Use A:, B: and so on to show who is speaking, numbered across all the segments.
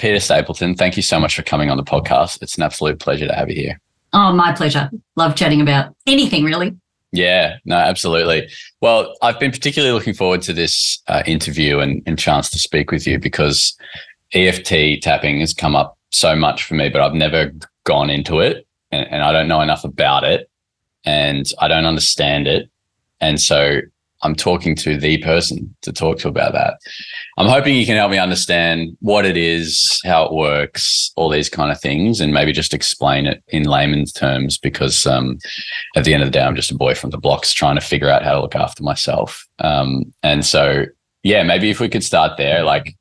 A: Peta Stapleton, thank you so much for coming on the podcast. It's an absolute pleasure to have you here.
B: Oh, my pleasure. Love chatting about anything, really.
A: Yeah, no, absolutely. Well, I've been particularly looking forward to this uh, interview and, and chance to speak with you because EFT tapping has come up so much for me, but I've never gone into it and, and I don't know enough about it and I don't understand it. And so I'm talking to the person to talk to about that. I'm hoping you can help me understand what it is, how it works, all these kind of things, and maybe just explain it in layman's terms because um, at the end of the day, I'm just a boy from the blocks trying to figure out how to look after myself. Um, and so, yeah, maybe if we could start there, like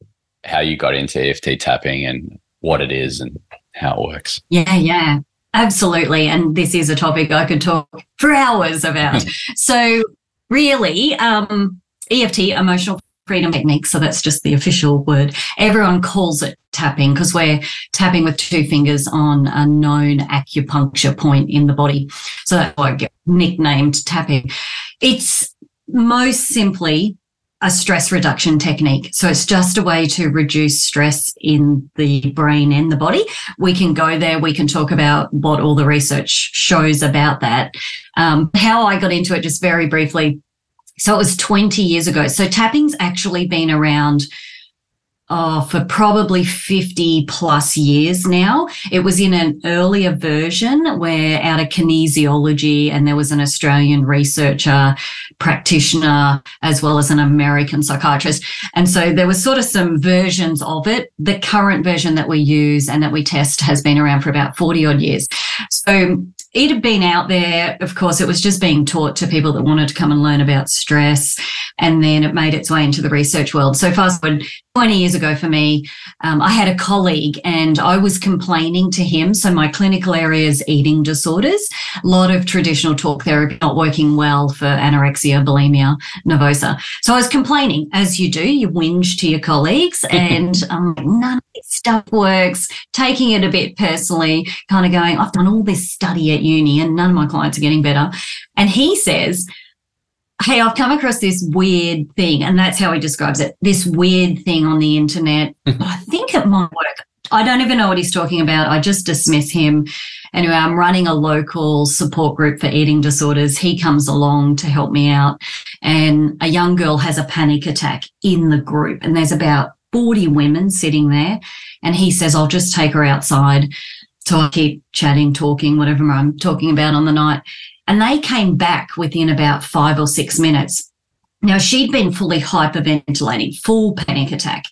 A: how you got into EFT tapping and what it is and how it works.
B: Yeah, yeah. Absolutely. And this is a topic I could talk for hours about. so, really, um, EFT, emotional freedom technique. So, that's just the official word. Everyone calls it tapping because we're tapping with two fingers on a known acupuncture point in the body. So, that's why I get nicknamed tapping. It's most simply a stress reduction technique. So it's just a way to reduce stress in the brain and the body. We can go there. We can talk about what all the research shows about that. Um, how I got into it, just very briefly. So it was 20 years ago. So tapping's actually been around oh, for probably 50 plus years now. It was in an earlier version where out of kinesiology, and there was an Australian researcher, practitioner, as well as an American psychiatrist. And so there was sort of some versions of it. The current version that we use and that we test has been around for about 40 odd years. So it had been out there. Of course, it was just being taught to people that wanted to come and learn about stress. And then it made its way into the research world. So fast forward 20 years ago for me, um, I had a colleague and I was complaining to him. So my clinical area is eating disorders, a lot of traditional talk therapy not working well for anorexia, bulimia, nervosa. So I was complaining, as you do, you whinge to your colleagues and um, none of this stuff works, taking it a bit personally, kind of going, I've done all this study at uni and none of my clients are getting better. And he says, Hey, I've come across this weird thing, and that's how he describes it this weird thing on the internet. Mm-hmm. I think it might work. I don't even know what he's talking about. I just dismiss him. Anyway, I'm running a local support group for eating disorders. He comes along to help me out. And a young girl has a panic attack in the group, and there's about 40 women sitting there. And he says, I'll just take her outside. So I keep chatting, talking, whatever I'm talking about on the night. And they came back within about five or six minutes. Now, she'd been fully hyperventilating, full panic attack.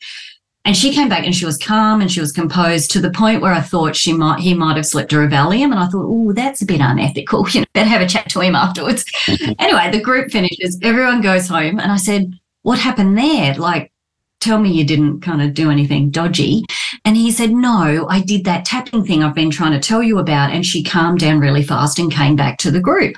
B: And she came back and she was calm and she was composed to the point where I thought she might he might have slipped her a Valium. And I thought, oh, that's a bit unethical. You know, better have a chat to him afterwards. anyway, the group finishes, everyone goes home. And I said, What happened there? Like, tell me you didn't kind of do anything dodgy. And he said, No, I did that tapping thing I've been trying to tell you about. And she calmed down really fast and came back to the group.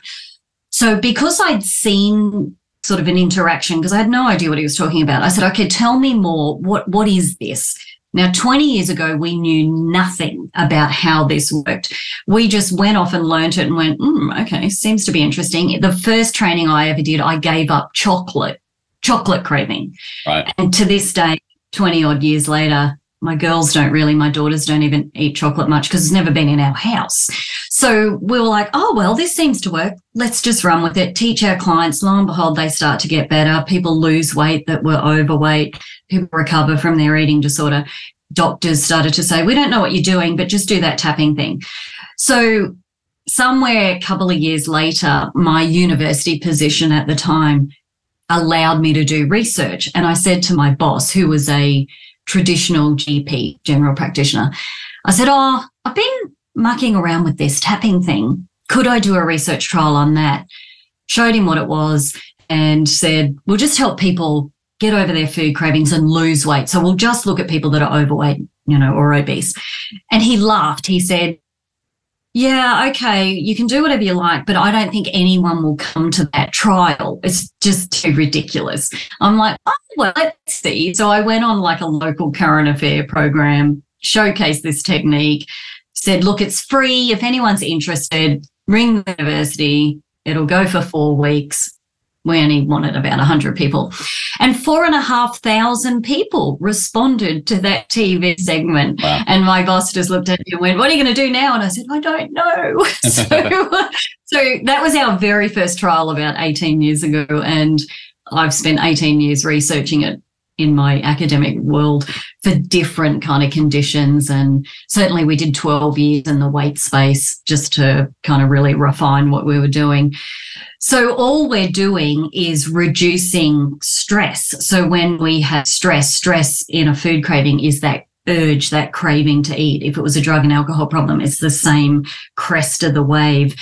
B: So because I'd seen sort of an interaction, because I had no idea what he was talking about, I said, Okay, tell me more. What what is this? Now, 20 years ago, we knew nothing about how this worked. We just went off and learned it and went, mm, okay, seems to be interesting. The first training I ever did, I gave up chocolate chocolate craving.
A: Right.
B: And to this day, 20 odd years later, my girls don't really, my daughters don't even eat chocolate much because it's never been in our house. So we were like, oh, well, this seems to work. Let's just run with it, teach our clients. Lo and behold, they start to get better. People lose weight that were overweight, people recover from their eating disorder. Doctors started to say, we don't know what you're doing, but just do that tapping thing. So somewhere a couple of years later, my university position at the time allowed me to do research. And I said to my boss, who was a traditional GP, general practitioner, I said, Oh, I've been mucking around with this tapping thing. Could I do a research trial on that? Showed him what it was and said, We'll just help people get over their food cravings and lose weight. So we'll just look at people that are overweight, you know, or obese. And he laughed. He said, yeah, okay, you can do whatever you like, but I don't think anyone will come to that trial. It's just too ridiculous. I'm like, oh, well, let's see. So I went on like a local current affair program, showcased this technique, said, look, it's free. If anyone's interested, ring the university. It'll go for four weeks. We only wanted about 100 people. And four and a half thousand people responded to that TV segment. Wow. And my boss just looked at me and went, What are you going to do now? And I said, I don't know. so, so that was our very first trial about 18 years ago. And I've spent 18 years researching it in my academic world for different kind of conditions and certainly we did 12 years in the weight space just to kind of really refine what we were doing so all we're doing is reducing stress so when we have stress stress in a food craving is that urge, that craving to eat. If it was a drug and alcohol problem, it's the same crest of the wave.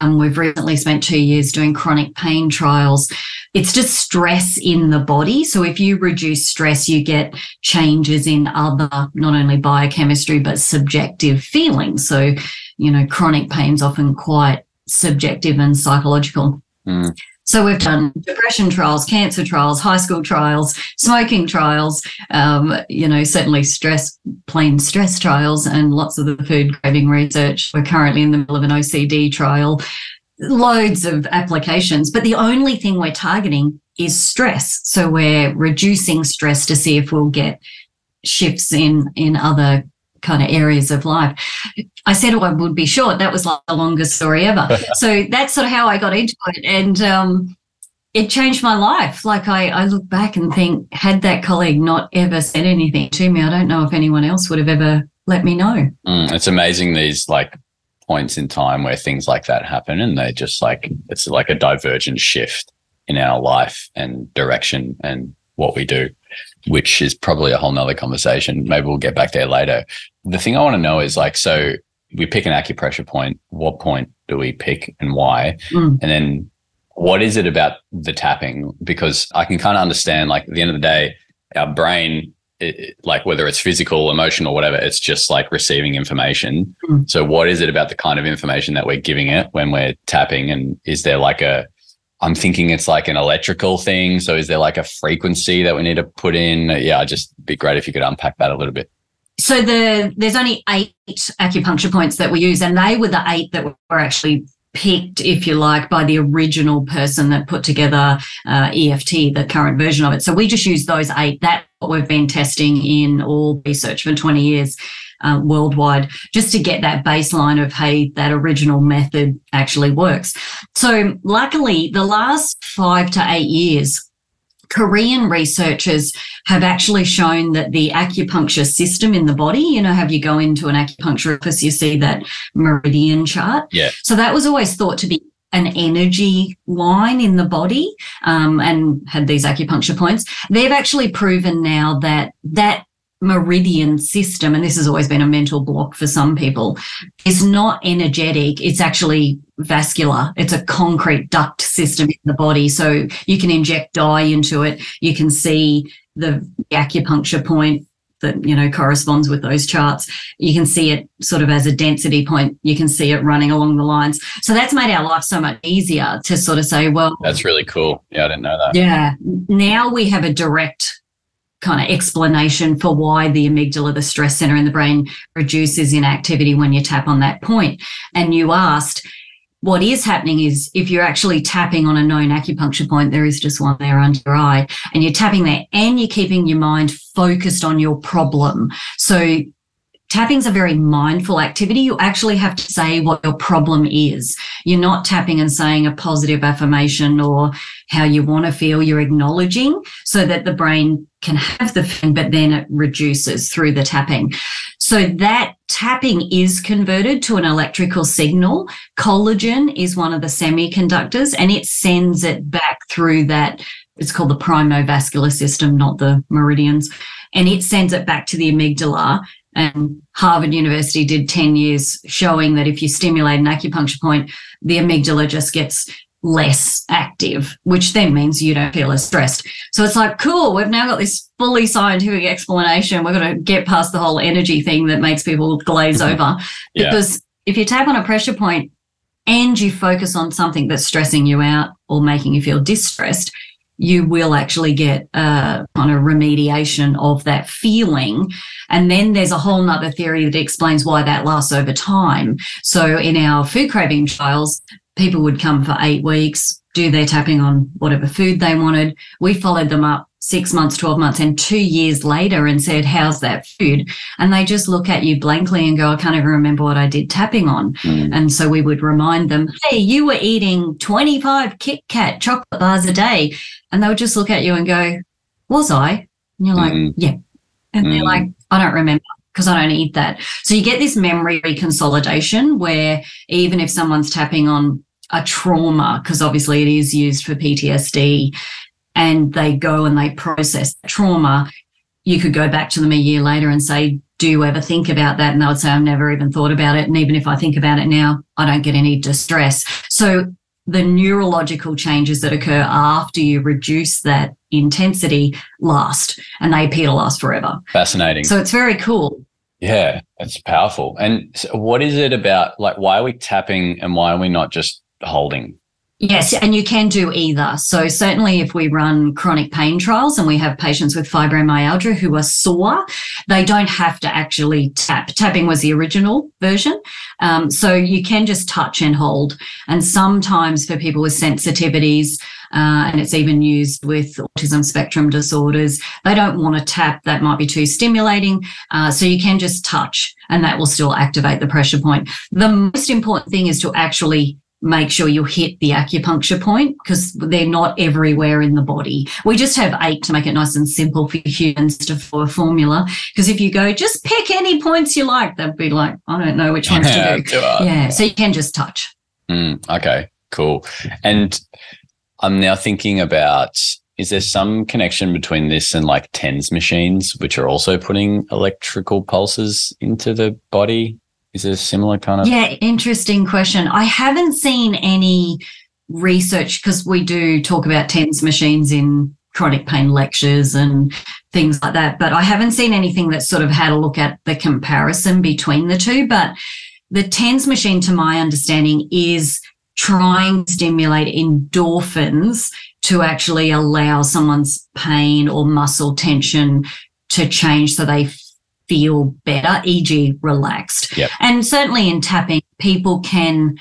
B: Um, we've recently spent two years doing chronic pain trials. It's just stress in the body. So if you reduce stress, you get changes in other, not only biochemistry, but subjective feelings. So, you know, chronic pain's often quite subjective and psychological. Mm. So we've done depression trials, cancer trials, high school trials, smoking trials, um, you know, certainly stress, plain stress trials, and lots of the food craving research. We're currently in the middle of an OCD trial, loads of applications. But the only thing we're targeting is stress. So we're reducing stress to see if we'll get shifts in in other kind of areas of life. I said I would be short. That was like the longest story ever. so that's sort of how I got into it. And um, it changed my life. Like I, I look back and think, had that colleague not ever said anything to me, I don't know if anyone else would have ever let me know.
A: Mm, it's amazing these like points in time where things like that happen and they just like, it's like a divergent shift in our life and direction and what we do which is probably a whole nother conversation. Maybe we'll get back there later. The thing I want to know is like, so we pick an acupressure point. What point do we pick and why? Mm. And then what is it about the tapping? Because I can kind of understand, like, at the end of the day, our brain, it, like whether it's physical, emotional, or whatever, it's just like receiving information. Mm. So, what is it about the kind of information that we're giving it when we're tapping? And is there like a I'm thinking it's like an electrical thing. So is there like a frequency that we need to put in? Yeah, just be great if you could unpack that a little bit.
B: So the there's only eight acupuncture points that we use, and they were the eight that were actually picked, if you like, by the original person that put together uh, EFT, the current version of it. So we just use those eight. That's what we've been testing in all research for 20 years uh, worldwide just to get that baseline of, hey, that original method actually works. So, luckily, the last five to eight years, Korean researchers have actually shown that the acupuncture system in the body, you know, have you go into an acupuncture office, you see that meridian chart.
A: Yeah.
B: So that was always thought to be an energy line in the body um, and had these acupuncture points. They've actually proven now that that meridian system, and this has always been a mental block for some people, is not energetic. It's actually vascular. It's a concrete duct system in the body. So you can inject dye into it. You can see the acupuncture point that you know corresponds with those charts you can see it sort of as a density point you can see it running along the lines so that's made our life so much easier to sort of say well
A: that's really cool yeah i didn't know that
B: yeah now we have a direct kind of explanation for why the amygdala, the stress center in the brain, reduces in activity when you tap on that point. And you asked, what is happening is if you're actually tapping on a known acupuncture point, there is just one there under your eye, and you're tapping there and you're keeping your mind focused on your problem. So tapping's a very mindful activity. You actually have to say what your problem is. You're not tapping and saying a positive affirmation or how you want to feel. You're acknowledging so that the brain can have the thing, but then it reduces through the tapping. So that tapping is converted to an electrical signal. Collagen is one of the semiconductors and it sends it back through that. It's called the primovascular system, not the meridians. And it sends it back to the amygdala and Harvard University did 10 years showing that if you stimulate an acupuncture point, the amygdala just gets less active, which then means you don't feel as stressed. So it's like, cool, we've now got this fully scientific explanation. We're going to get past the whole energy thing that makes people glaze mm-hmm. over. Because if you tap on a pressure point and you focus on something that's stressing you out or making you feel distressed, you will actually get a kind of remediation of that feeling. And then there's a whole nother theory that explains why that lasts over time. So in our food craving trials, people would come for eight weeks, do their tapping on whatever food they wanted. We followed them up six months, 12 months, and two years later and said, How's that food? And they just look at you blankly and go, I can't even remember what I did tapping on. Mm. And so we would remind them, Hey, you were eating 25 Kit Kat chocolate bars a day. And they would just look at you and go, Was I? And you're like, mm. Yeah. And mm. they're like, I don't remember because I don't eat that. So you get this memory consolidation where even if someone's tapping on a trauma, because obviously it is used for PTSD, and they go and they process trauma, you could go back to them a year later and say, Do you ever think about that? And they would say, I've never even thought about it. And even if I think about it now, I don't get any distress. So the neurological changes that occur after you reduce that intensity last and they appear to last forever.
A: Fascinating.
B: So it's very cool.
A: Yeah, it's powerful. And so what is it about? Like, why are we tapping and why are we not just holding?
B: Yes, and you can do either. So, certainly, if we run chronic pain trials and we have patients with fibromyalgia who are sore, they don't have to actually tap. Tapping was the original version. Um, so, you can just touch and hold. And sometimes for people with sensitivities, uh, and it's even used with autism spectrum disorders, they don't want to tap. That might be too stimulating. Uh, so, you can just touch and that will still activate the pressure point. The most important thing is to actually make sure you hit the acupuncture point because they're not everywhere in the body. We just have eight to make it nice and simple for humans to follow a formula. Because if you go, just pick any points you like, they'd be like, I don't know which ones to do. yeah. So you can just touch.
A: Mm, okay, cool. And I'm now thinking about is there some connection between this and like TENS machines, which are also putting electrical pulses into the body? Is it a similar kind of?
B: Yeah, interesting question. I haven't seen any research because we do talk about TENS machines in chronic pain lectures and things like that, but I haven't seen anything that sort of had a look at the comparison between the two. But the TENS machine, to my understanding, is trying to stimulate endorphins to actually allow someone's pain or muscle tension to change so they feel better, e.g., relaxed.
A: Yep.
B: And certainly in tapping, people can,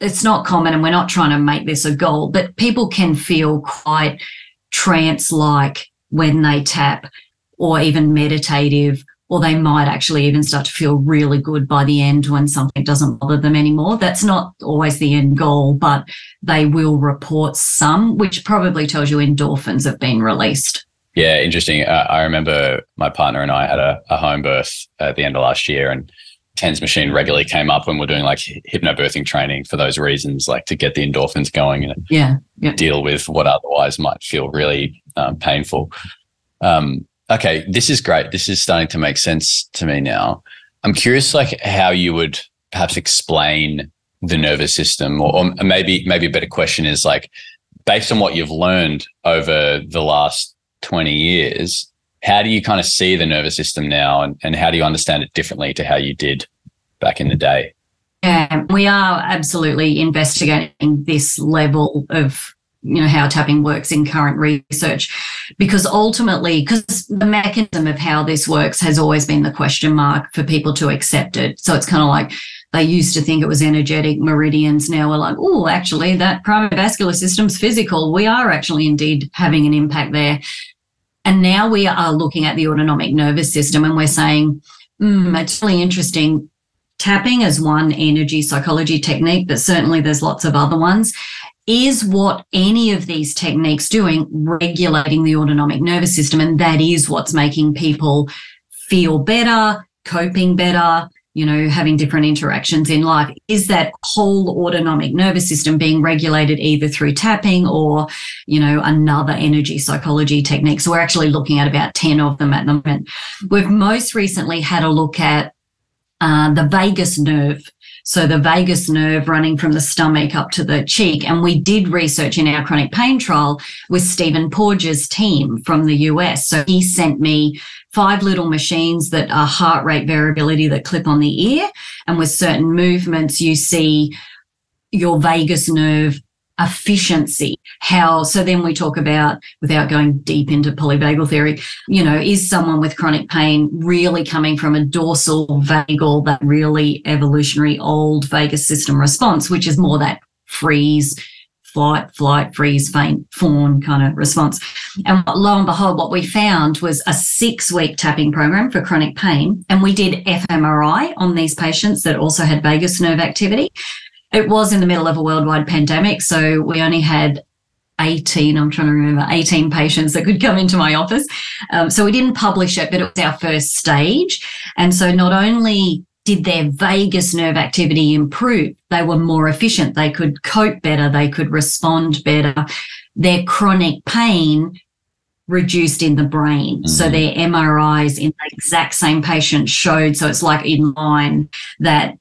B: it's not common, and we're not trying to make this a goal, but people can feel quite trance like when they tap or even meditative. Or they might actually even start to feel really good by the end when something doesn't bother them anymore. That's not always the end goal, but they will report some, which probably tells you endorphins have been released.
A: Yeah, interesting. Uh, I remember my partner and I had a, a, home birth at the end of last year, and TENS machine regularly came up when we're doing like hypnobirthing training for those reasons, like to get the endorphins going and
B: yeah, yeah.
A: deal with what otherwise might feel really um, painful. Um, okay, this is great. This is starting to make sense to me now. I'm curious, like how you would perhaps explain the nervous system, or, or maybe maybe a better question is like based on what you've learned over the last 20 years, how do you kind of see the nervous system now and, and how do you understand it differently to how you did back in the day?
B: Yeah, we are absolutely investigating this level of you know how tapping works in current research because ultimately because the mechanism of how this works has always been the question mark for people to accept it so it's kind of like they used to think it was energetic meridians now we're like oh actually that primovascular system's physical we are actually indeed having an impact there and now we are looking at the autonomic nervous system and we're saying, mm, it's really interesting. Tapping is one energy psychology technique, but certainly there's lots of other ones. Is what any of these techniques doing regulating the autonomic nervous system? And that is what's making people feel better, coping better, you know, having different interactions in life. Is that whole autonomic nervous system being regulated either through tapping or, you know, another energy psychology technique? So we're actually looking at about 10 of them at the moment. We've most recently had a look at uh, the vagus nerve. So the vagus nerve running from the stomach up to the cheek. And we did research in our chronic pain trial with Stephen Porges' team from the US. So he sent me five little machines that are heart rate variability that clip on the ear. And with certain movements, you see your vagus nerve efficiency. How, so then we talk about, without going deep into polyvagal theory, you know, is someone with chronic pain really coming from a dorsal vagal, that really evolutionary old vagus system response, which is more that freeze, flight, flight, freeze, faint, fawn kind of response. And lo and behold, what we found was a six week tapping program for chronic pain. And we did fMRI on these patients that also had vagus nerve activity. It was in the middle of a worldwide pandemic. So we only had 18, I'm trying to remember, 18 patients that could come into my office. Um, so we didn't publish it, but it was our first stage. And so not only did their vagus nerve activity improve, they were more efficient, they could cope better, they could respond better. Their chronic pain reduced in the brain. Mm-hmm. So their MRIs in the exact same patient showed, so it's like in line that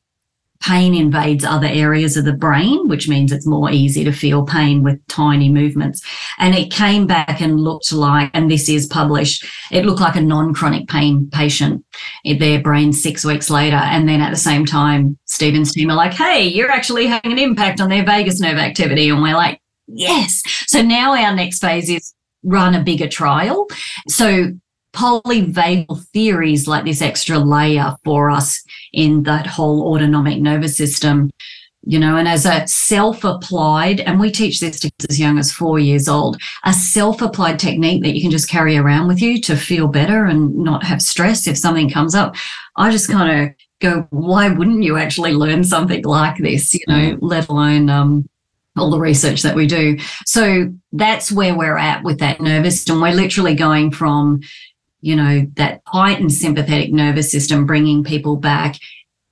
B: pain invades other areas of the brain, which means it's more easy to feel pain with tiny movements. And it came back and looked like, and this is published, it looked like a non chronic pain patient in their brain six weeks later. And then at the same time, Stephen's team are like, hey, you're actually having an impact on their vagus nerve activity. And we're like, yes. So now our next phase is run a bigger trial. So polyvagal theories like this extra layer for us in that whole autonomic nervous system you know and as a self-applied and we teach this to kids as young as four years old a self-applied technique that you can just carry around with you to feel better and not have stress if something comes up. I just kind of go why wouldn't you actually learn something like this? You know mm. let alone um, all the research that we do. So that's where we're at with that nervous system. We're literally going from you know, that heightened sympathetic nervous system bringing people back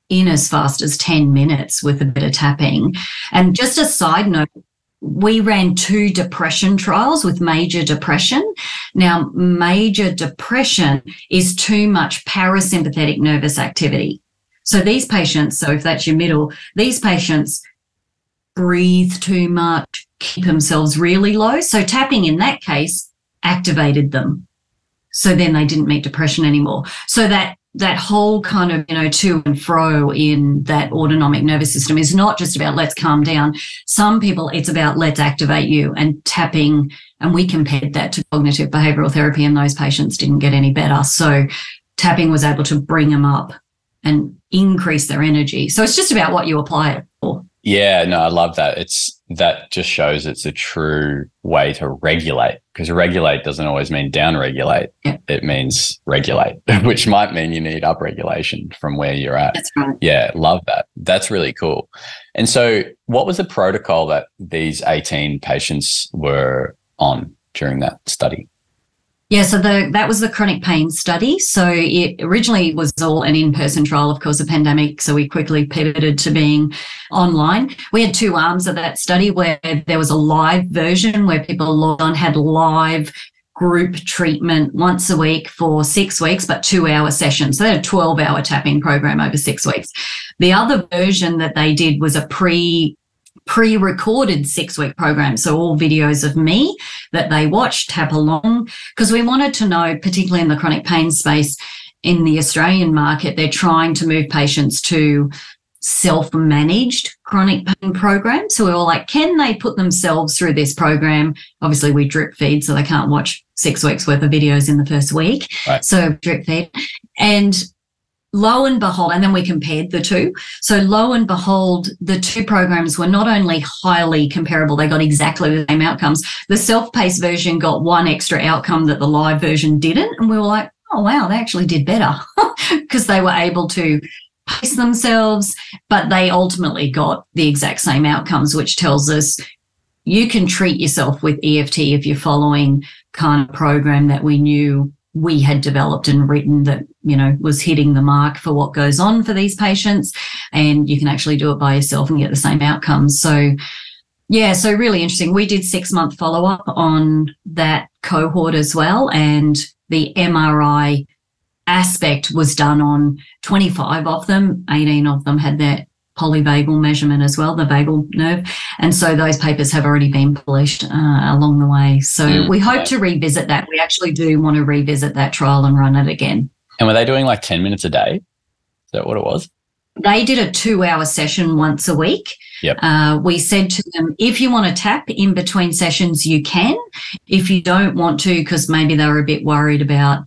B: in as fast as 10 minutes with a bit of tapping. And just a side note, we ran two depression trials with major depression. Now, major depression is too much parasympathetic nervous activity. So these patients, so if that's your middle, these patients breathe too much, keep themselves really low. So tapping in that case activated them. So then they didn't meet depression anymore. So that that whole kind of you know to and fro in that autonomic nervous system is not just about let's calm down some people it's about let's activate you and tapping and we compared that to cognitive behavioral therapy and those patients didn't get any better so tapping was able to bring them up and increase their energy so it's just about what you apply it for
A: yeah, no, I love that. It's that just shows it's a true way to regulate because regulate doesn't always mean down regulate. Yeah. It means regulate, which might mean you need up regulation from where you're at.
B: That's right.
A: Yeah, love that. That's really cool. And so, what was the protocol that these 18 patients were on during that study?
B: Yeah, so the, that was the chronic pain study. So it originally was all an in-person trial, of course, a pandemic. So we quickly pivoted to being online. We had two arms of that study where there was a live version where people logged on, had live group treatment once a week for six weeks, but two hour sessions. So they had a 12 hour tapping program over six weeks. The other version that they did was a pre pre recorded six week program. So, all videos of me that they watch, tap along, because we wanted to know, particularly in the chronic pain space in the Australian market, they're trying to move patients to self managed chronic pain programs. So, we were like, can they put themselves through this program? Obviously, we drip feed, so they can't watch six weeks worth of videos in the first week. Right. So, drip feed. And lo and behold, and then we compared the two. So lo and behold, the two programs were not only highly comparable, they got exactly the same outcomes. The self-paced version got one extra outcome that the live version didn't. And we were like, oh wow, they actually did better because they were able to pace themselves, but they ultimately got the exact same outcomes, which tells us you can treat yourself with EFT if you're following kind of program that we knew we had developed and written that you know was hitting the mark for what goes on for these patients and you can actually do it by yourself and get the same outcomes so yeah so really interesting we did six month follow up on that cohort as well and the mri aspect was done on 25 of them 18 of them had that polyvagal measurement as well, the vagal nerve. And so those papers have already been published uh, along the way. So mm, we hope to revisit that. We actually do want to revisit that trial and run it again.
A: And were they doing like 10 minutes a day? Is that what it was?
B: They did a two hour session once a week.
A: Yep.
B: Uh, we said to them, if you want to tap in between sessions, you can. If you don't want to, because maybe they were a bit worried about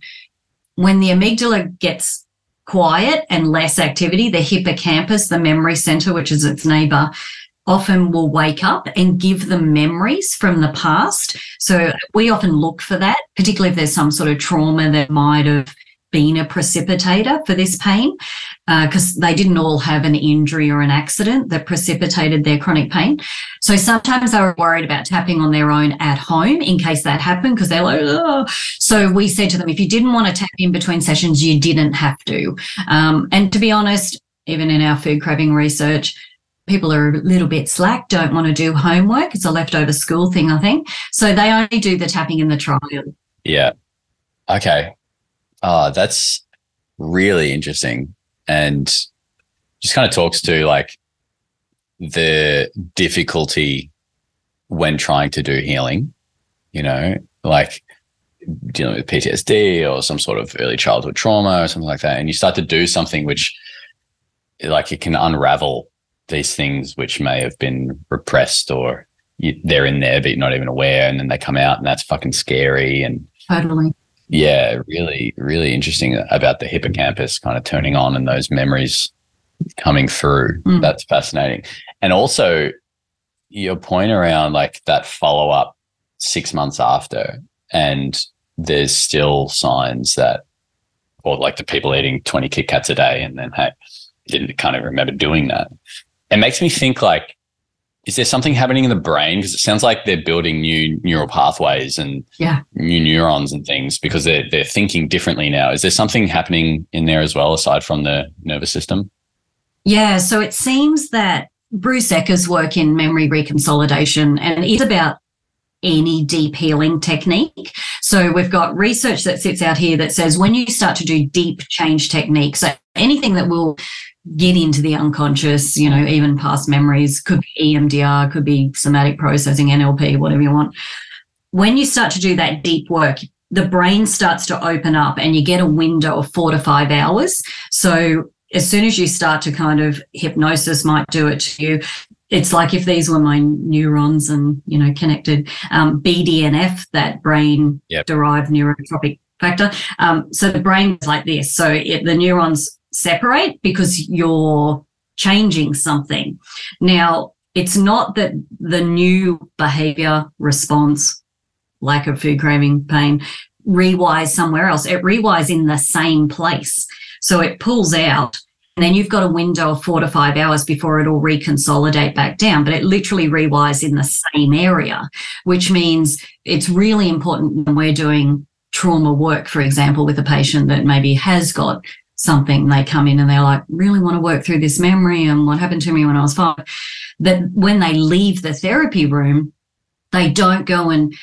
B: when the amygdala gets quiet and less activity. The hippocampus, the memory center, which is its neighbor, often will wake up and give them memories from the past. So we often look for that, particularly if there's some sort of trauma that might have been a precipitator for this pain, because uh, they didn't all have an injury or an accident that precipitated their chronic pain. So sometimes they were worried about tapping on their own at home in case that happened, because they're like, oh. so we said to them, if you didn't want to tap in between sessions, you didn't have to. Um, and to be honest, even in our food craving research, people are a little bit slack, don't want to do homework. It's a leftover school thing, I think. So they only do the tapping in the trial.
A: Yeah. Okay. Oh, that's really interesting. And just kind of talks to like the difficulty when trying to do healing, you know, like dealing with PTSD or some sort of early childhood trauma or something like that. And you start to do something which like it can unravel these things which may have been repressed or you, they're in there but you're not even aware and then they come out and that's fucking scary and
B: totally
A: yeah, really, really interesting about the hippocampus kind of turning on and those memories coming through. Mm. That's fascinating. And also your point around like that follow up six months after, and there's still signs that, or like the people eating 20 Kit Kats a day and then, hey, didn't kind of remember doing that. It makes me think like, is there something happening in the brain? Because it sounds like they're building new neural pathways and
B: yeah.
A: new neurons and things because they're they're thinking differently now. Is there something happening in there as well aside from the nervous system?
B: Yeah, so it seems that Bruce Ecker's work in memory reconsolidation and it's about any deep healing technique. So we've got research that sits out here that says when you start to do deep change techniques, so anything that will get into the unconscious, you know, even past memories, could be EMDR, could be somatic processing, NLP, whatever you want. When you start to do that deep work, the brain starts to open up and you get a window of four to five hours. So as soon as you start to kind of hypnosis might do it to you, it's like if these were my neurons and you know connected um, BDNF, that brain yep. derived neurotrophic factor. Um, so the brain is like this. So it, the neurons separate because you're changing something. Now, it's not that the new behavior response, lack of food craving, pain, rewires somewhere else. It rewires in the same place. So it pulls out and then you've got a window of four to five hours before it'll reconsolidate back down, but it literally rewires in the same area, which means it's really important when we're doing trauma work, for example, with a patient that maybe has got something, they come in and they're like, really want to work through this memory and what happened to me when I was five. That when they leave the therapy room, they don't go and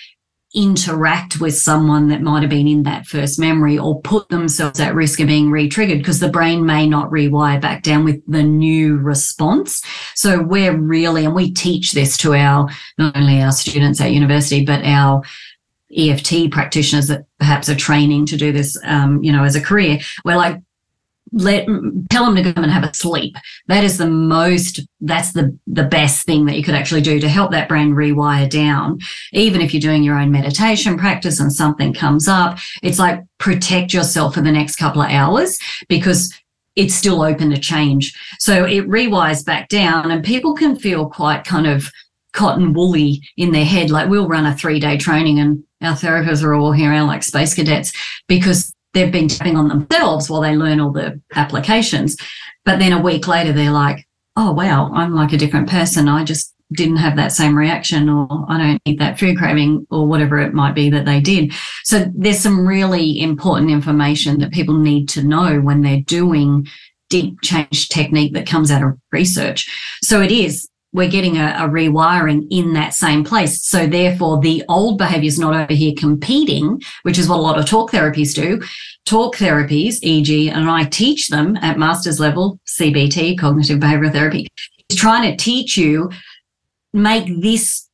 B: interact with someone that might have been in that first memory or put themselves at risk of being re-triggered because the brain may not rewire back down with the new response. So we're really, and we teach this to our, not only our students at university, but our EFT practitioners that perhaps are training to do this, um, you know, as a career. We're like, let tell them to come and have a sleep. That is the most that's the the best thing that you could actually do to help that brain rewire down. Even if you're doing your own meditation practice and something comes up it's like protect yourself for the next couple of hours because it's still open to change. So it rewires back down and people can feel quite kind of cotton woolly in their head. Like we'll run a three day training and our therapists are all here like space cadets because they've been tapping on themselves while they learn all the applications. But then a week later, they're like, oh, wow, I'm like a different person. I just didn't have that same reaction, or I don't eat that food craving, or whatever it might be that they did. So there's some really important information that people need to know when they're doing deep change technique that comes out of research. So it is we're getting a, a, rewiring in that same place. So therefore, the old behavior is not over here competing, which is what a lot of talk therapies do. Talk therapies, e.g., and I teach them at master's level, CBT, cognitive behavioral therapy, is trying to teach you make this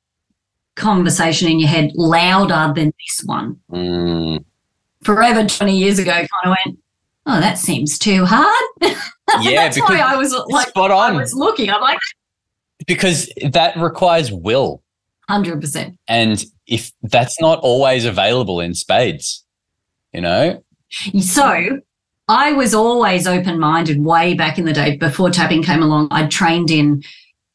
B: conversation in your head louder than this one.
A: Mm.
B: Forever 20 years ago, kind of went, oh, that seems too hard.
A: Yeah,
B: that's why I was like,
A: spot on.
B: I was looking. I'm like,
A: because that requires will.
B: 100%.
A: And if that's not always available in spades, you know?
B: So I was always open minded way back in the day before tapping came along. I trained in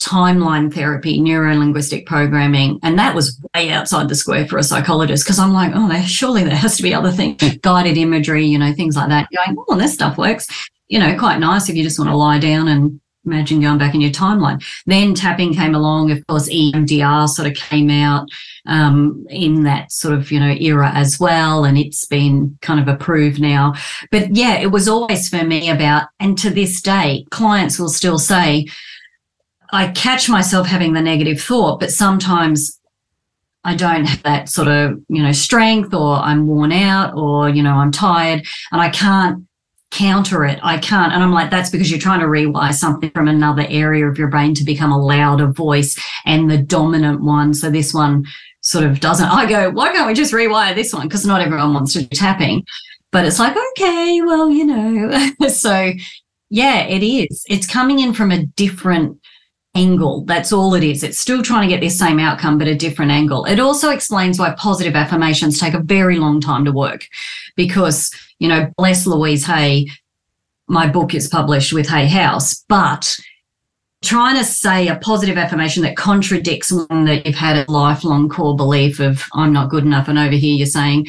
B: timeline therapy, neuro linguistic programming. And that was way outside the square for a psychologist because I'm like, oh, there, surely there has to be other things, guided imagery, you know, things like that. Going, oh, this stuff works. You know, quite nice if you just want to lie down and imagine going back in your timeline. Then tapping came along. Of course, EMDR sort of came out um, in that sort of, you know, era as well. And it's been kind of approved now. But yeah, it was always for me about, and to this day, clients will still say, I catch myself having the negative thought, but sometimes I don't have that sort of, you know, strength or I'm worn out or, you know, I'm tired and I can't counter it. I can't. And I'm like, that's because you're trying to rewire something from another area of your brain to become a louder voice and the dominant one. So this one sort of doesn't. I go, why can't we just rewire this one? Because not everyone wants to do tapping. But it's like, okay, well, you know. so yeah, it is. It's coming in from a different angle. That's all it is. It's still trying to get this same outcome, but a different angle. It also explains why positive affirmations take a very long time to work because, you know, bless Louise Hay, my book is published with Hay House, but trying to say a positive affirmation that contradicts one that you've had a lifelong core belief of, I'm not good enough. And over here you're saying,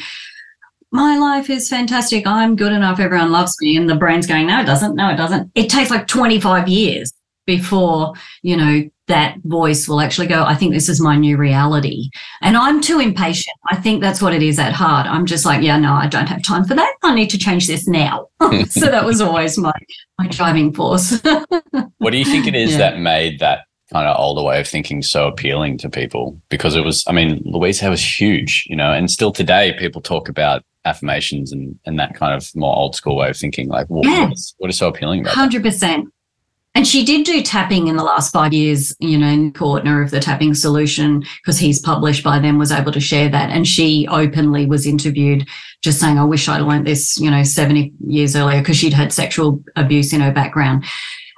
B: my life is fantastic. I'm good enough. Everyone loves me. And the brain's going, no, it doesn't. No, it doesn't. It takes like 25 years before, you know, that voice will actually go, I think this is my new reality. And I'm too impatient. I think that's what it is at heart. I'm just like, yeah, no, I don't have time for that. I need to change this now. so that was always my my driving force.
A: what do you think it is yeah. that made that kind of older way of thinking so appealing to people? Because it was, I mean, Louise Hay was huge, you know, and still today people talk about affirmations and, and that kind of more old school way of thinking. Like, what, yeah. what, is, what is so appealing about
B: 100%. That? And she did do tapping in the last five years, you know, Nick Ortner of the tapping solution, because he's published by them, was able to share that. And she openly was interviewed just saying, I wish I'd learned this, you know, 70 years earlier, because she'd had sexual abuse in her background.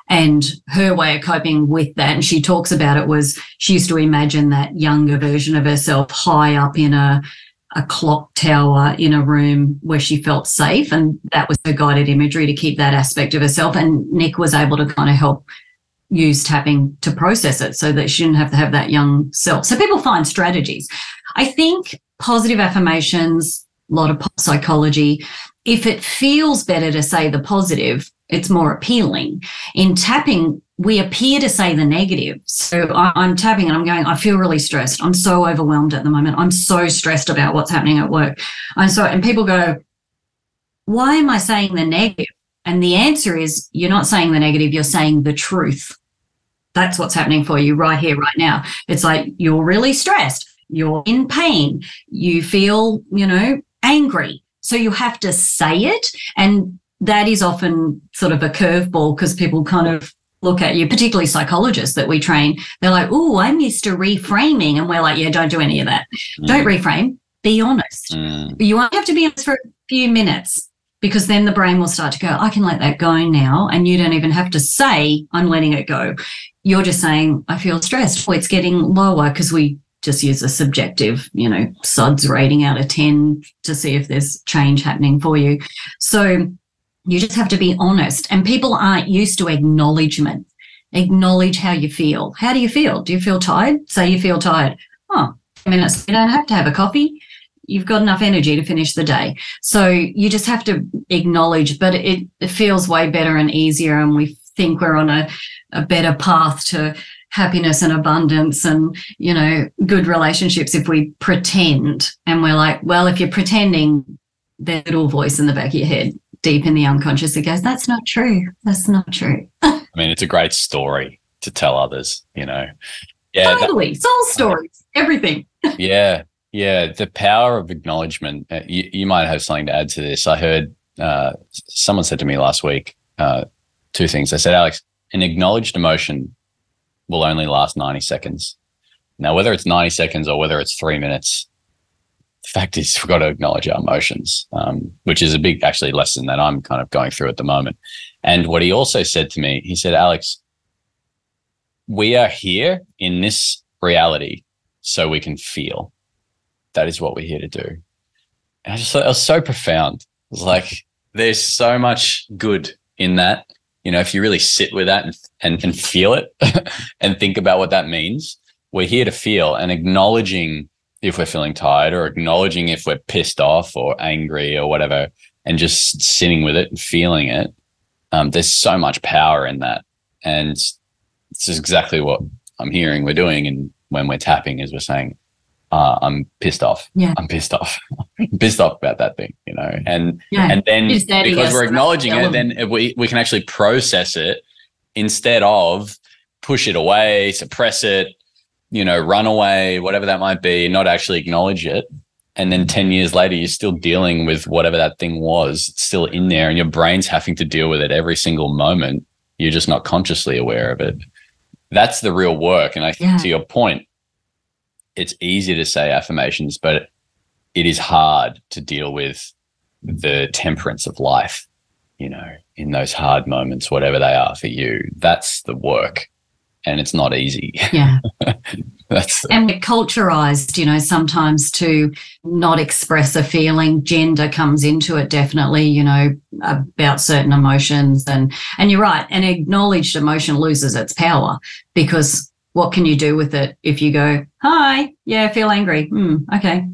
B: And her way of coping with that, and she talks about it, was she used to imagine that younger version of herself high up in a a clock tower in a room where she felt safe. And that was her guided imagery to keep that aspect of herself. And Nick was able to kind of help use tapping to process it so that she didn't have to have that young self. So people find strategies. I think positive affirmations, a lot of psychology, if it feels better to say the positive, it's more appealing. In tapping, we appear to say the negative. So I'm tapping and I'm going, I feel really stressed. I'm so overwhelmed at the moment. I'm so stressed about what's happening at work. And so, and people go, why am I saying the negative? And the answer is you're not saying the negative, you're saying the truth. That's what's happening for you right here, right now. It's like you're really stressed, you're in pain, you feel, you know, angry. So you have to say it. And that is often sort of a curveball because people kind of look at you, particularly psychologists that we train. They're like, oh, I'm used to reframing. And we're like, yeah, don't do any of that. Mm. Don't reframe. Be honest. Mm. You only have to be honest for a few minutes because then the brain will start to go, I can let that go now. And you don't even have to say, I'm letting it go. You're just saying, I feel stressed. Or it's getting lower because we just use a subjective, you know, SUDS rating out of 10 to see if there's change happening for you. So you just have to be honest. And people aren't used to acknowledgement. Acknowledge how you feel. How do you feel? Do you feel tired? Say you feel tired. Oh, minutes. You don't have to have a coffee. You've got enough energy to finish the day. So you just have to acknowledge, but it, it feels way better and easier. And we think we're on a, a better path to happiness and abundance and you know good relationships if we pretend and we're like well if you're pretending that little voice in the back of your head deep in the unconscious that goes, that's not true. That's not true.
A: I mean, it's a great story to tell others, you know. Yeah.
B: Totally. That, Soul stories, uh, everything.
A: yeah. Yeah. The power of acknowledgement. Uh, you, you, might have something to add to this. I heard uh, someone said to me last week uh, two things. They said, Alex, an acknowledged emotion will only last 90 seconds. Now, whether it's 90 seconds or whether it's three minutes, the fact is we've got to acknowledge our emotions, um, which is a big actually lesson that I'm kind of going through at the moment. And what he also said to me, he said, Alex, we are here in this reality so we can feel. That is what we're here to do. And I just thought it was so profound. It was like, there's so much good in that. you know, if you really sit with that and, and, and feel it and think about what that means, we're here to feel and acknowledging if we're feeling tired or acknowledging if we're pissed off or angry or whatever, and just sitting with it and feeling it. Um, there's so much power in that. And it's exactly what I'm hearing we're doing. And when we're tapping, is we're saying, uh, I'm pissed off.
B: Yeah.
A: I'm pissed off. I'm pissed off about that thing, you know. And
B: Yeah.
A: and then because we're acknowledging it, then we we can actually process it instead of push it away, suppress it, you know, run away, whatever that might be, not actually acknowledge it. And then 10 years later, you're still dealing with whatever that thing was, it's still in there, and your brain's having to deal with it every single moment. You're just not consciously aware of it. That's the real work. And I think
B: Yeah.
A: to your point, it's easy to say affirmations, but it is hard to deal with the temperance of life, you know, in those hard moments, whatever they are for you. That's the work. And it's not easy.
B: Yeah.
A: That's
B: and we're culturized, you know, sometimes to not express a feeling. Gender comes into it definitely, you know, about certain emotions. And and you're right, an acknowledged emotion loses its power because what can you do with it if you go, Hi, yeah, I feel angry. Hmm, okay.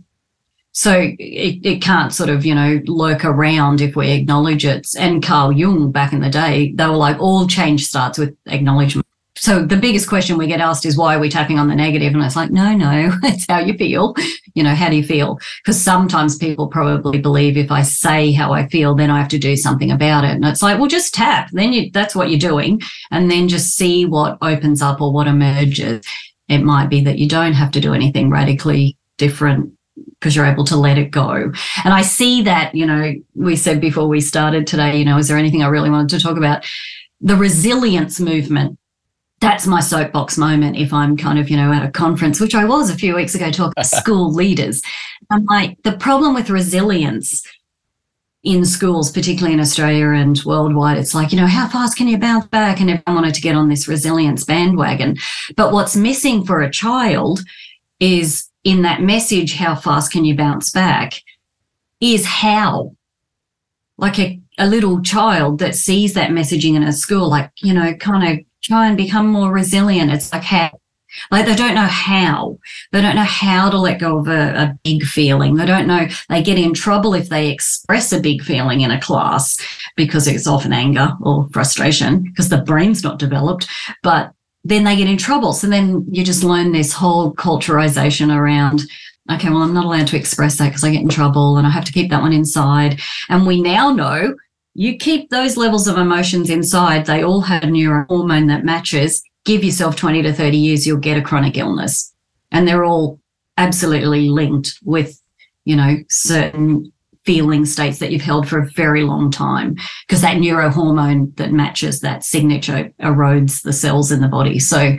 B: So it, it can't sort of, you know, lurk around if we acknowledge it. And Carl Jung back in the day, they were like, all change starts with acknowledgement so the biggest question we get asked is why are we tapping on the negative? And it's like no no it's how you feel. You know how do you feel? Because sometimes people probably believe if i say how i feel then i have to do something about it. And it's like well just tap. Then you that's what you're doing. And then just see what opens up or what emerges. It might be that you don't have to do anything radically different because you're able to let it go. And I see that, you know, we said before we started today, you know, is there anything I really wanted to talk about? The resilience movement that's my soapbox moment if I'm kind of, you know, at a conference, which I was a few weeks ago talking to school leaders. I'm like, the problem with resilience in schools, particularly in Australia and worldwide, it's like, you know, how fast can you bounce back? And everyone wanted to get on this resilience bandwagon. But what's missing for a child is in that message, how fast can you bounce back, is how. Like a, a little child that sees that messaging in a school, like, you know, kind of try and become more resilient. It's like how, like they don't know how. They don't know how to let go of a, a, big feeling. They don't know. They get in trouble if they express a big feeling in a class because it's often anger or frustration because the brain's not developed. But then they get in trouble. So then you just learn this whole culturalization around. Okay, well, I'm not allowed to express that because I get in trouble and I have to keep that one inside. And we now know you keep those levels of emotions inside, they all have a neurohormone that matches. Give yourself 20 to 30 years, you'll get a chronic illness. And they're all absolutely linked with, you know, certain feeling states that you've held for a very long time because that neurohormone that matches that signature erodes the cells in the body. So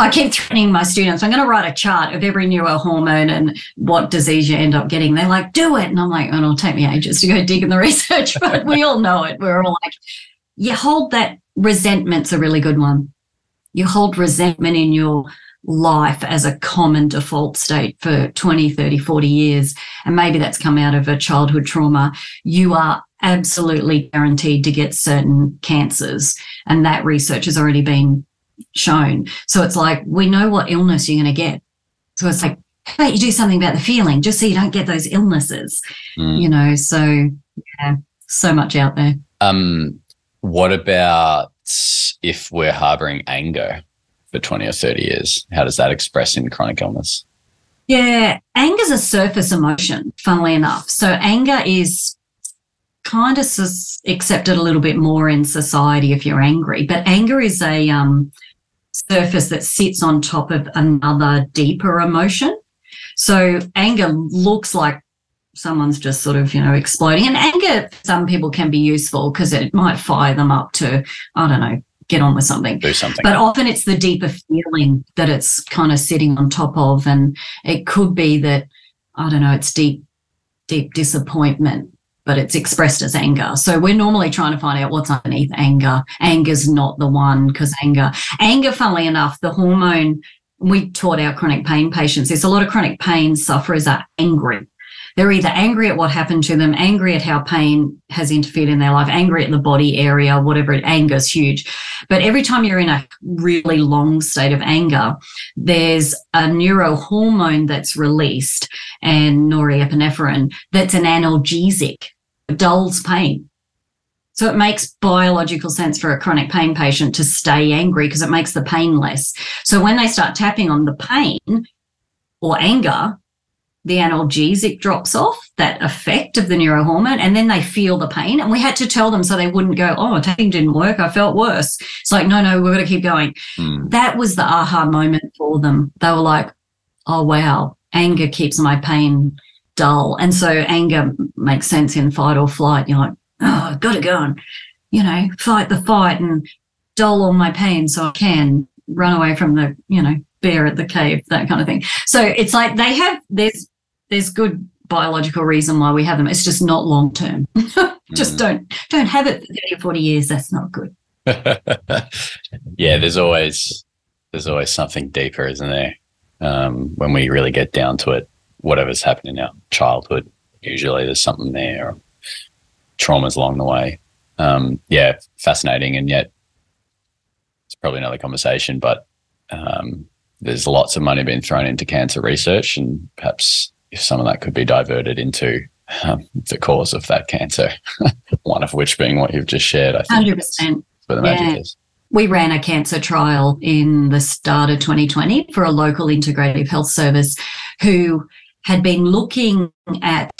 B: I keep threatening my students, I'm going to write a chart of every neurohormone and what disease you end up getting. They're like, do it. And I'm like, oh, it'll take me ages to go dig in the research, but we all know it. We're all like, you hold that resentment's a really good one. You hold resentment in your life as a common default state for 20, 30, 40 years. And maybe that's come out of a childhood trauma. You are absolutely guaranteed to get certain cancers. And that research has already been shown. So it's like, we know what illness you're going to get. So it's like, how about you do something about the feeling just so you don't get those illnesses,
A: Mm.
B: you know? So, yeah, so much out there.
A: Um, what about if we're harboring anger for 20 or 30 years? How does that express in chronic illness?
B: Yeah, anger's a surface emotion, funnily enough. So anger is kind of accepted a little bit more in society if you're angry, but anger is a um, surface that sits on top of another deeper emotion. So anger looks like someone's just sort of, you know, exploding. And anger, some people can be useful because it might fire them up to, I don't know, get on with something.
A: Do something.
B: But often it's the deeper feeling that it's kind of sitting on top of. And it could be that, I don't know, it's deep, deep disappointment, but it's expressed as anger. So we're normally trying to find out what's underneath anger. Anger's not the one because anger, anger, funnily enough, the hormone we taught our chronic pain patients, there's a lot of chronic pain sufferers are angry. they're either angry at what happened to them, angry at how pain has interfered in their life, angry at the body area, whatever it anger's huge. But every time you're in a really long state of anger, there's a neurohormone that's released and norepinephrine that's an analgesic, dulls pain. So it makes biological sense for a chronic pain patient to stay angry because it makes the pain less. So when they start tapping on the pain or anger, the analgesic drops off, that effect of the neurohormone, and then they feel the pain. And we had to tell them so they wouldn't go, Oh, tapping didn't work. I felt worse. It's like, no, no, we're going to keep going. Mm. That was the aha moment for them. They were like, Oh, wow, anger keeps my pain dull. And so anger makes sense in fight or flight. You're like, Oh, I've got to go and, you know, fight the fight and dull all my pain so I can run away from the, you know, bear at the cave, that kind of thing. So it's like they have there's there's good biological reason why we have them. It's just not long term. just mm. don't don't have it for 30 or 40 years. That's not good.
A: yeah, there's always there's always something deeper, isn't there? Um, when we really get down to it, whatever's happened in our childhood, usually there's something there, or traumas along the way. Um, yeah, fascinating, and yet it's probably another conversation. But um, there's lots of money being thrown into cancer research, and perhaps if some of that could be diverted into um, the cause of that cancer, one of which being what you've just shared. I
B: think 100%.
A: Where the magic yeah. is.
B: We ran a cancer trial in the start of 2020 for a local integrative health service who had been looking at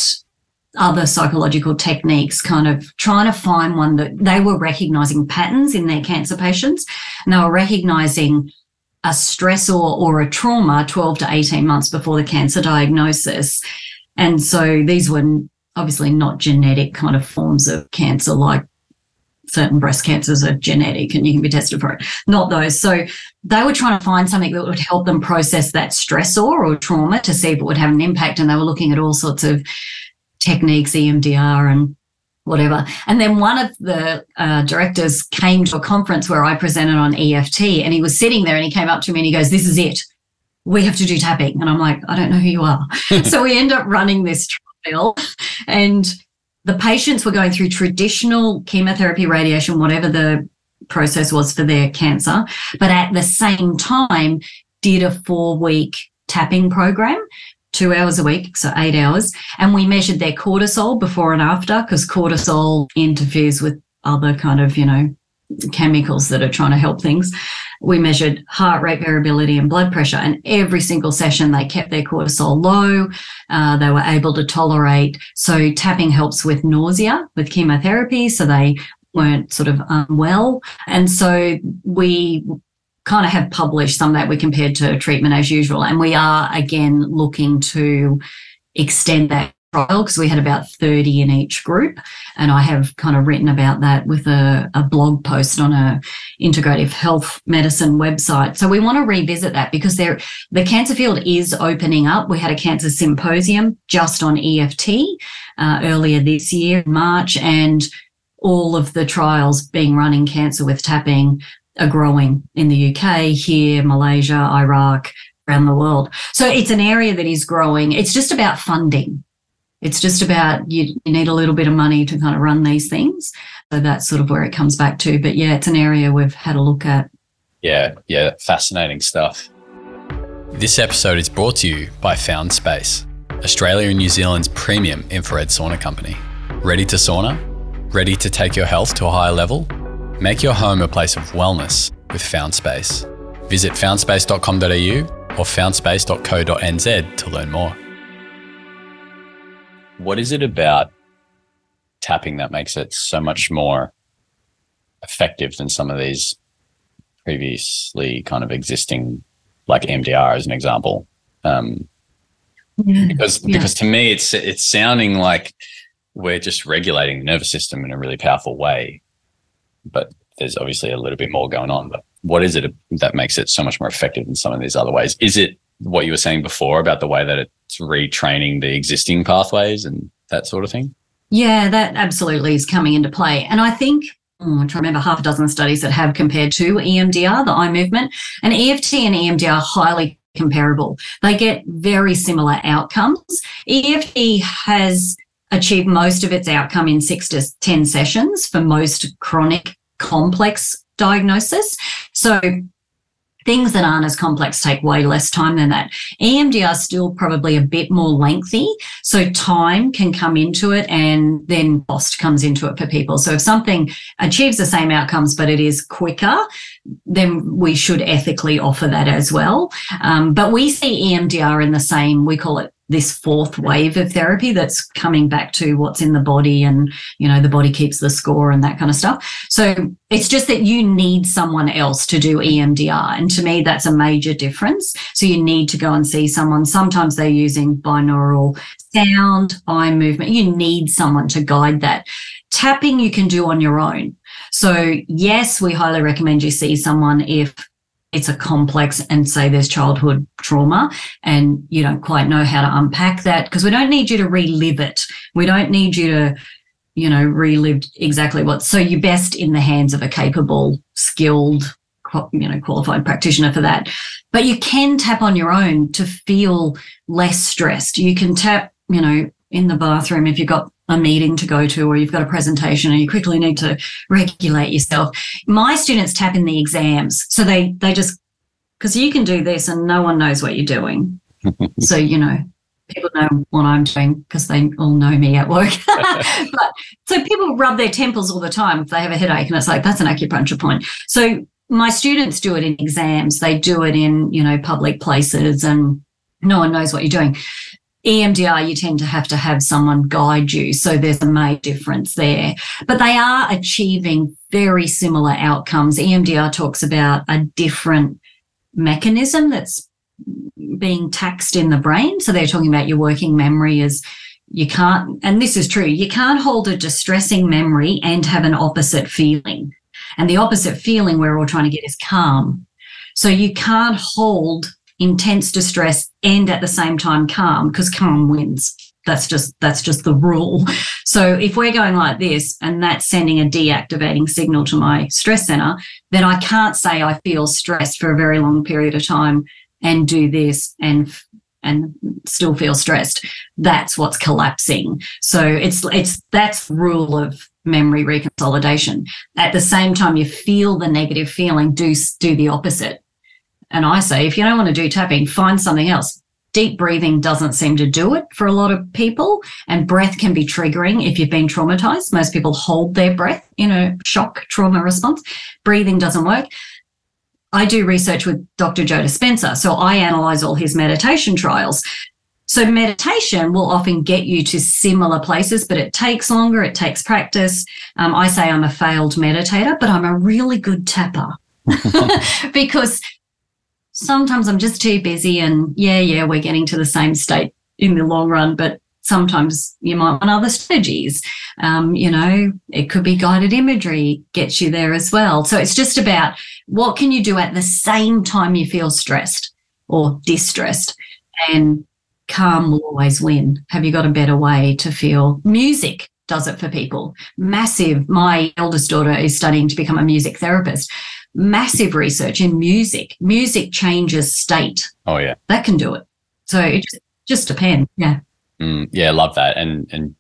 B: other psychological techniques, kind of trying to find one that they were recognizing patterns in their cancer patients. And they were recognizing a stressor or a trauma 12 to 18 months before the cancer diagnosis. And so these were obviously not genetic kind of forms of cancer like certain breast cancers are genetic and you can be tested for it. Not those. So they were trying to find something that would help them process that stressor or trauma to see if it would have an impact. And they were looking at all sorts of techniques, EMDR and whatever. And then one of the uh, directors came to a conference where I presented on EFT and he was sitting there and he came up to me and he goes, This is it. We have to do tapping. And I'm like, I don't know who you are. so we end up running this trial and the patients were going through traditional chemotherapy, radiation, whatever the process was for their cancer, but at the same time, did a four week tapping program two hours a week, so eight hours. And we measured their cortisol before and after because cortisol interferes with other kind of, you know, chemicals that are trying to help things. We measured heart rate variability and blood pressure, and every single session they kept their cortisol low. Uh, they were able to tolerate. So, tapping helps with nausea with chemotherapy. So, they weren't sort of unwell. And so, we kind of have published some that we compared to treatment as usual. And we are again looking to extend that trial because we had about 30 in each group. And I have kind of written about that with a, a blog post on a integrative health medicine website. So we want to revisit that because there the cancer field is opening up. We had a cancer symposium just on EFT uh, earlier this year, in March, and all of the trials being run in cancer with tapping are growing in the UK, here, Malaysia, Iraq, around the world. So it's an area that is growing. It's just about funding. It's just about you, you need a little bit of money to kind of run these things. So that's sort of where it comes back to. But yeah, it's an area we've had a look at.
A: Yeah, yeah, fascinating stuff. This episode is brought to you by Found Space, Australia and New Zealand's premium infrared sauna company. Ready to sauna? Ready to take your health to a higher level? Make your home a place of wellness with Found Space. Visit foundspace.com.au or foundspace.co.nz to learn more. What is it about tapping that makes it so much more effective than some of these previously kind of existing, like MDR as an example? Um, yeah. Because yeah. because to me, it's it's sounding like we're just regulating the nervous system in a really powerful way but there's obviously a little bit more going on. But what is it that makes it so much more effective than some of these other ways? Is it what you were saying before about the way that it's retraining the existing pathways and that sort of thing?
B: Yeah, that absolutely is coming into play. And I think oh, trying to remember half a dozen studies that have compared to EMDR, the eye movement, and EFT and EMDR are highly comparable. They get very similar outcomes. EFT has achieved most of its outcome in six to 10 sessions for most chronic complex diagnosis. So things that aren't as complex take way less time than that. EMDR is still probably a bit more lengthy. So time can come into it and then cost comes into it for people. So if something achieves the same outcomes, but it is quicker, then we should ethically offer that as well. Um, but we see EMDR in the same, we call it this fourth wave of therapy that's coming back to what's in the body and you know the body keeps the score and that kind of stuff. So it's just that you need someone else to do EMDR and to me that's a major difference. So you need to go and see someone. Sometimes they're using binaural sound eye movement. You need someone to guide that. Tapping you can do on your own. So yes we highly recommend you see someone if it's a complex and say there's childhood trauma and you don't quite know how to unpack that because we don't need you to relive it. We don't need you to, you know, relive exactly what. So you're best in the hands of a capable, skilled, you know, qualified practitioner for that. But you can tap on your own to feel less stressed. You can tap, you know, in the bathroom if you've got a meeting to go to or you've got a presentation and you quickly need to regulate yourself. My students tap in the exams. So they they just because you can do this and no one knows what you're doing. so, you know, people know what I'm doing because they all know me at work. but so people rub their temples all the time if they have a headache and it's like that's an acupuncture point. So my students do it in exams, they do it in, you know, public places and no one knows what you're doing. EMDR, you tend to have to have someone guide you. So there's a major difference there. But they are achieving very similar outcomes. EMDR talks about a different mechanism that's being taxed in the brain. So they're talking about your working memory as you can't, and this is true, you can't hold a distressing memory and have an opposite feeling. And the opposite feeling we're all trying to get is calm. So you can't hold intense distress and at the same time calm because calm wins. That's just that's just the rule. So if we're going like this and that's sending a deactivating signal to my stress center then i can't say i feel stressed for a very long period of time and do this and and still feel stressed. That's what's collapsing. So it's it's that's rule of memory reconsolidation. At the same time you feel the negative feeling do do the opposite and I say, if you don't want to do tapping, find something else. Deep breathing doesn't seem to do it for a lot of people, and breath can be triggering if you've been traumatized. Most people hold their breath in a shock trauma response. Breathing doesn't work. I do research with Dr. Joe Dispenza, so I analyze all his meditation trials. So meditation will often get you to similar places, but it takes longer. It takes practice. Um, I say I'm a failed meditator, but I'm a really good tapper because sometimes I'm just too busy and yeah, yeah, we're getting to the same state in the long run, but sometimes you might want other strategies. Um, you know, it could be guided imagery gets you there as well. So it's just about what can you do at the same time you feel stressed or distressed and calm will always win. Have you got a better way to feel music? Does it for people? Massive. My eldest daughter is studying to become a music therapist massive research in music. Music changes state.
A: Oh yeah,
B: that can do it. So it just, just depends. Yeah.
A: Mm, yeah, love that. And and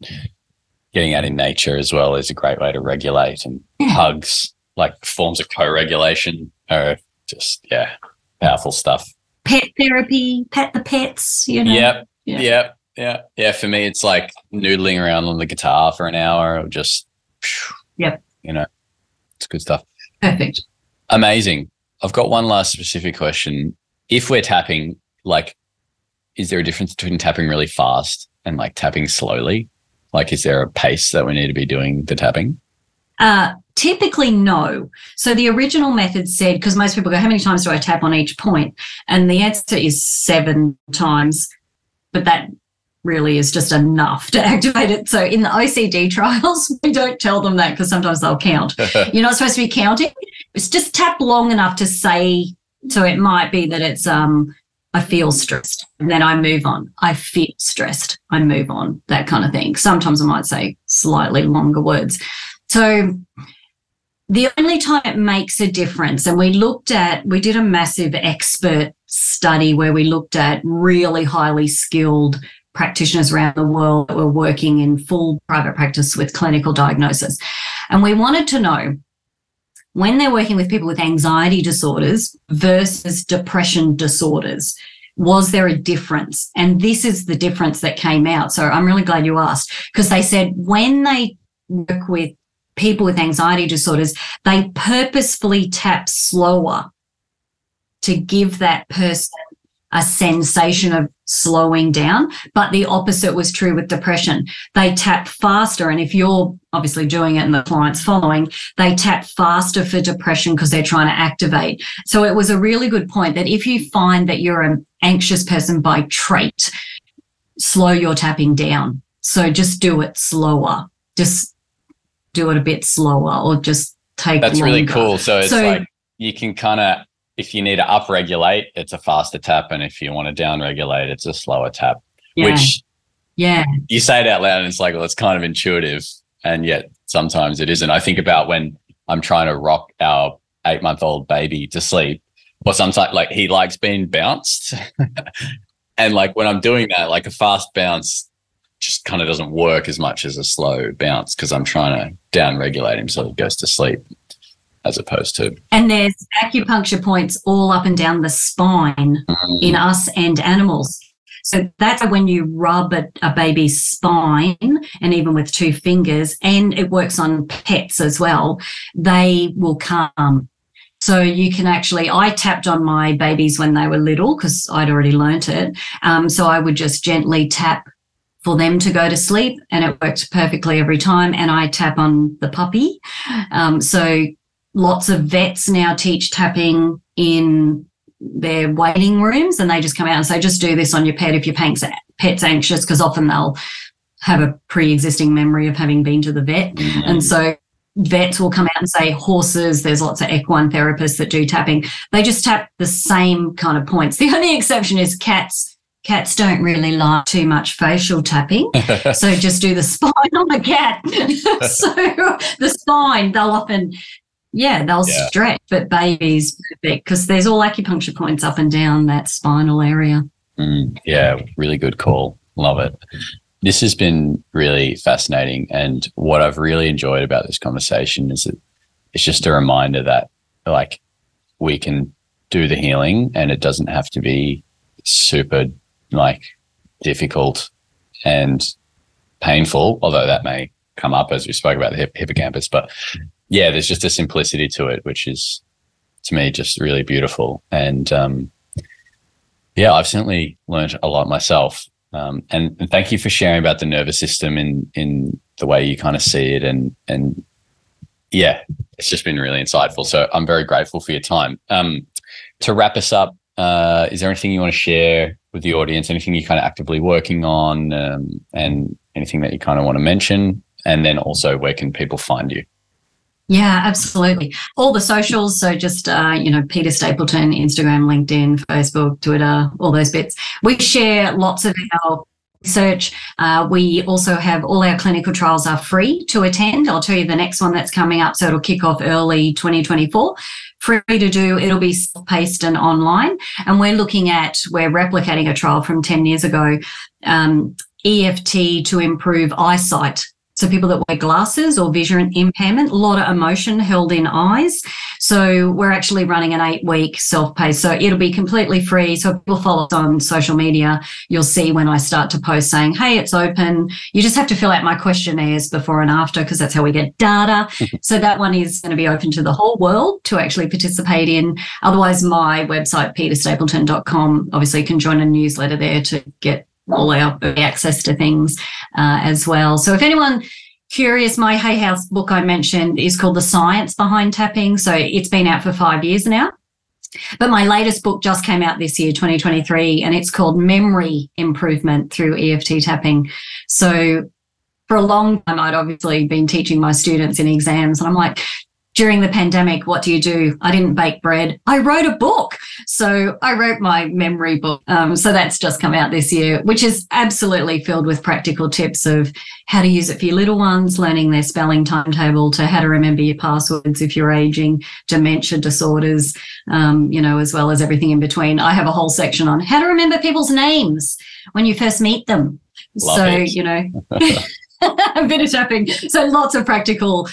A: getting out in nature as well is a great way to regulate. And yeah. hugs, like forms of co-regulation, are just yeah, powerful stuff.
B: Pet therapy, pet the pets. You know.
A: Yep. Yeah. Yep. Yeah. Yeah. For me, it's like noodling around on the guitar for an hour or just.
B: Yep.
A: You know, it's good stuff.
B: Perfect.
A: Amazing. I've got one last specific question. If we're tapping, like, is there a difference between tapping really fast and like tapping slowly? Like, is there a pace that we need to be doing the tapping?
B: Uh, typically, no. So the original method said, because most people go, how many times do I tap on each point? And the answer is seven times, but that really is just enough to activate it. So in the OCD trials, we don't tell them that because sometimes they'll count. You're not supposed to be counting. It's just tap long enough to say. So it might be that it's um I feel stressed and then I move on. I feel stressed. I move on. That kind of thing. Sometimes I might say slightly longer words. So the only time it makes a difference, and we looked at, we did a massive expert study where we looked at really highly skilled practitioners around the world that were working in full private practice with clinical diagnosis. And we wanted to know when they're working with people with anxiety disorders versus depression disorders, was there a difference? And this is the difference that came out. So I'm really glad you asked because they said when they work with people with anxiety disorders, they purposefully tap slower to give that person a sensation of slowing down. But the opposite was true with depression. They tap faster. And if you're obviously doing it and the client's following, they tap faster for depression because they're trying to activate. So it was a really good point that if you find that you're an anxious person by trait, slow your tapping down. So just do it slower. Just do it a bit slower or just take
A: That's
B: longer.
A: really cool. So it's
B: So-
A: like you can kind of if you need to upregulate, it's a faster tap, and if you want to downregulate, it's a slower tap.
B: Yeah.
A: Which
B: yeah.
A: you say it out loud, and it's like, well, it's kind of intuitive, and yet sometimes it isn't. I think about when I'm trying to rock our eight month old baby to sleep, or sometimes like he likes being bounced, and like when I'm doing that, like a fast bounce just kind of doesn't work as much as a slow bounce because I'm trying to downregulate him so he goes to sleep, as opposed to
B: And there's acupuncture points all up and down the spine in us and animals. So that's when you rub a, a baby's spine and even with two fingers, and it works on pets as well, they will calm. So you can actually, I tapped on my babies when they were little because I'd already learnt it. Um, so I would just gently tap for them to go to sleep and it worked perfectly every time. And I tap on the puppy. Um, so lots of vets now teach tapping in their waiting rooms and they just come out and say, just do this on your pet if your pet's, pet's anxious, because often they'll have a pre existing memory of having been to the vet. Mm-hmm. And so vets will come out and say horses, there's lots of equine therapists that do tapping. They just tap the same kind of points. The only exception is cats. Cats don't really like too much facial tapping. So just do the spine on the cat. so the spine, they'll often, yeah, they'll
A: Yeah.
B: stretch, but babies perfect because there's all acupuncture points up and down that spinal area.
A: Mm, yeah, really good call. Love it. This has been really fascinating. And what I've really enjoyed about this conversation is that it's just a reminder that, like, we can do the healing and it doesn't have to be super, like, difficult and painful, although that may come up as we spoke about the hip- hippocampus. But yeah, there's just a simplicity to it, which is, to me, just really beautiful. And, um, yeah, I've certainly learned a lot myself. Um, and, and thank you for sharing about the nervous system in in the way you kind of see it, and and yeah, it's just been really insightful. So I'm very grateful for your time. Um, to wrap us up, uh, is there anything you want to share with the audience? Anything you're kind of actively working on, um, and anything that you kind of want to mention? And then also, where can people find you?
B: Yeah, absolutely. All the socials. So just, uh, you know, Peta Stapleton, Instagram, LinkedIn, Facebook, Twitter, all those bits. We share lots of our research. Uh, we also have all our clinical trials are free to attend. I'll tell you the next one that's coming up. So it'll kick off early 2024. Free to do. It'll be self-paced and online. And we're looking at, we're replicating a trial from 10 years ago, um, EFT to improve eyesight so people that wear glasses or vision impairment, a lot of emotion held in eyes. So we're actually running an eight week self-paced. So it'll be completely free. So if people follow us on social media, you'll see when I start to post saying, Hey, it's open. You just have to fill out my questionnaires before and after because that's how we get data. so that one is going to be open to the whole world to actually participate in. Otherwise, my website, petastapleton.com, obviously you can join a newsletter there to get all our access to things uh, as well. So if anyone curious, my Hay House book I mentioned is called The Science Behind Tapping. So it's been out for five years now. But my latest book just came out this year, 2023, and it's called Memory Improvement Through EFT Tapping. So for a long time, I'd obviously been teaching my students in exams, and I'm like, during the pandemic, what do you do? I didn't bake bread. I wrote a book. So I wrote my memory book. Um, so that's just come out this year, which is absolutely filled with practical tips of how to use it for your little ones, learning their spelling timetable, to how to remember your passwords if you're aging, dementia disorders, um, you know, as well as everything in between. I have a whole section on how to remember people's names when you first meet them. Love so, it. you know, a bit of tapping. So lots of practical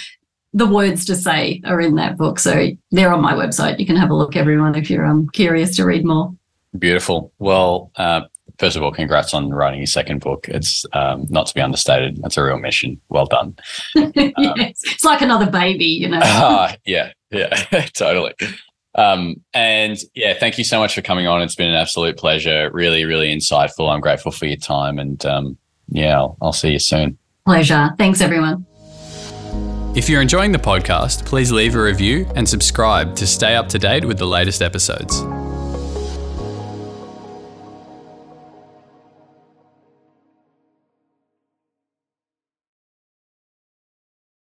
B: the words to say are in that book. So they're on my website. You can have a look, everyone, if you're um, curious to read more.
A: Beautiful. Well, uh, first of all, congrats on writing your second book. It's um, not to be understated. That's a real mission. Well done.
B: yes. Um, it's like another baby, you know. uh,
A: yeah, yeah, totally. Um, and yeah, thank you so much for coming on. It's been an absolute pleasure. Really, really insightful. I'm grateful for your time. And um, yeah, I'll, I'll see you soon.
B: Pleasure. Thanks, everyone.
C: If you're enjoying the podcast, please leave a review and subscribe to stay up to date with the latest episodes.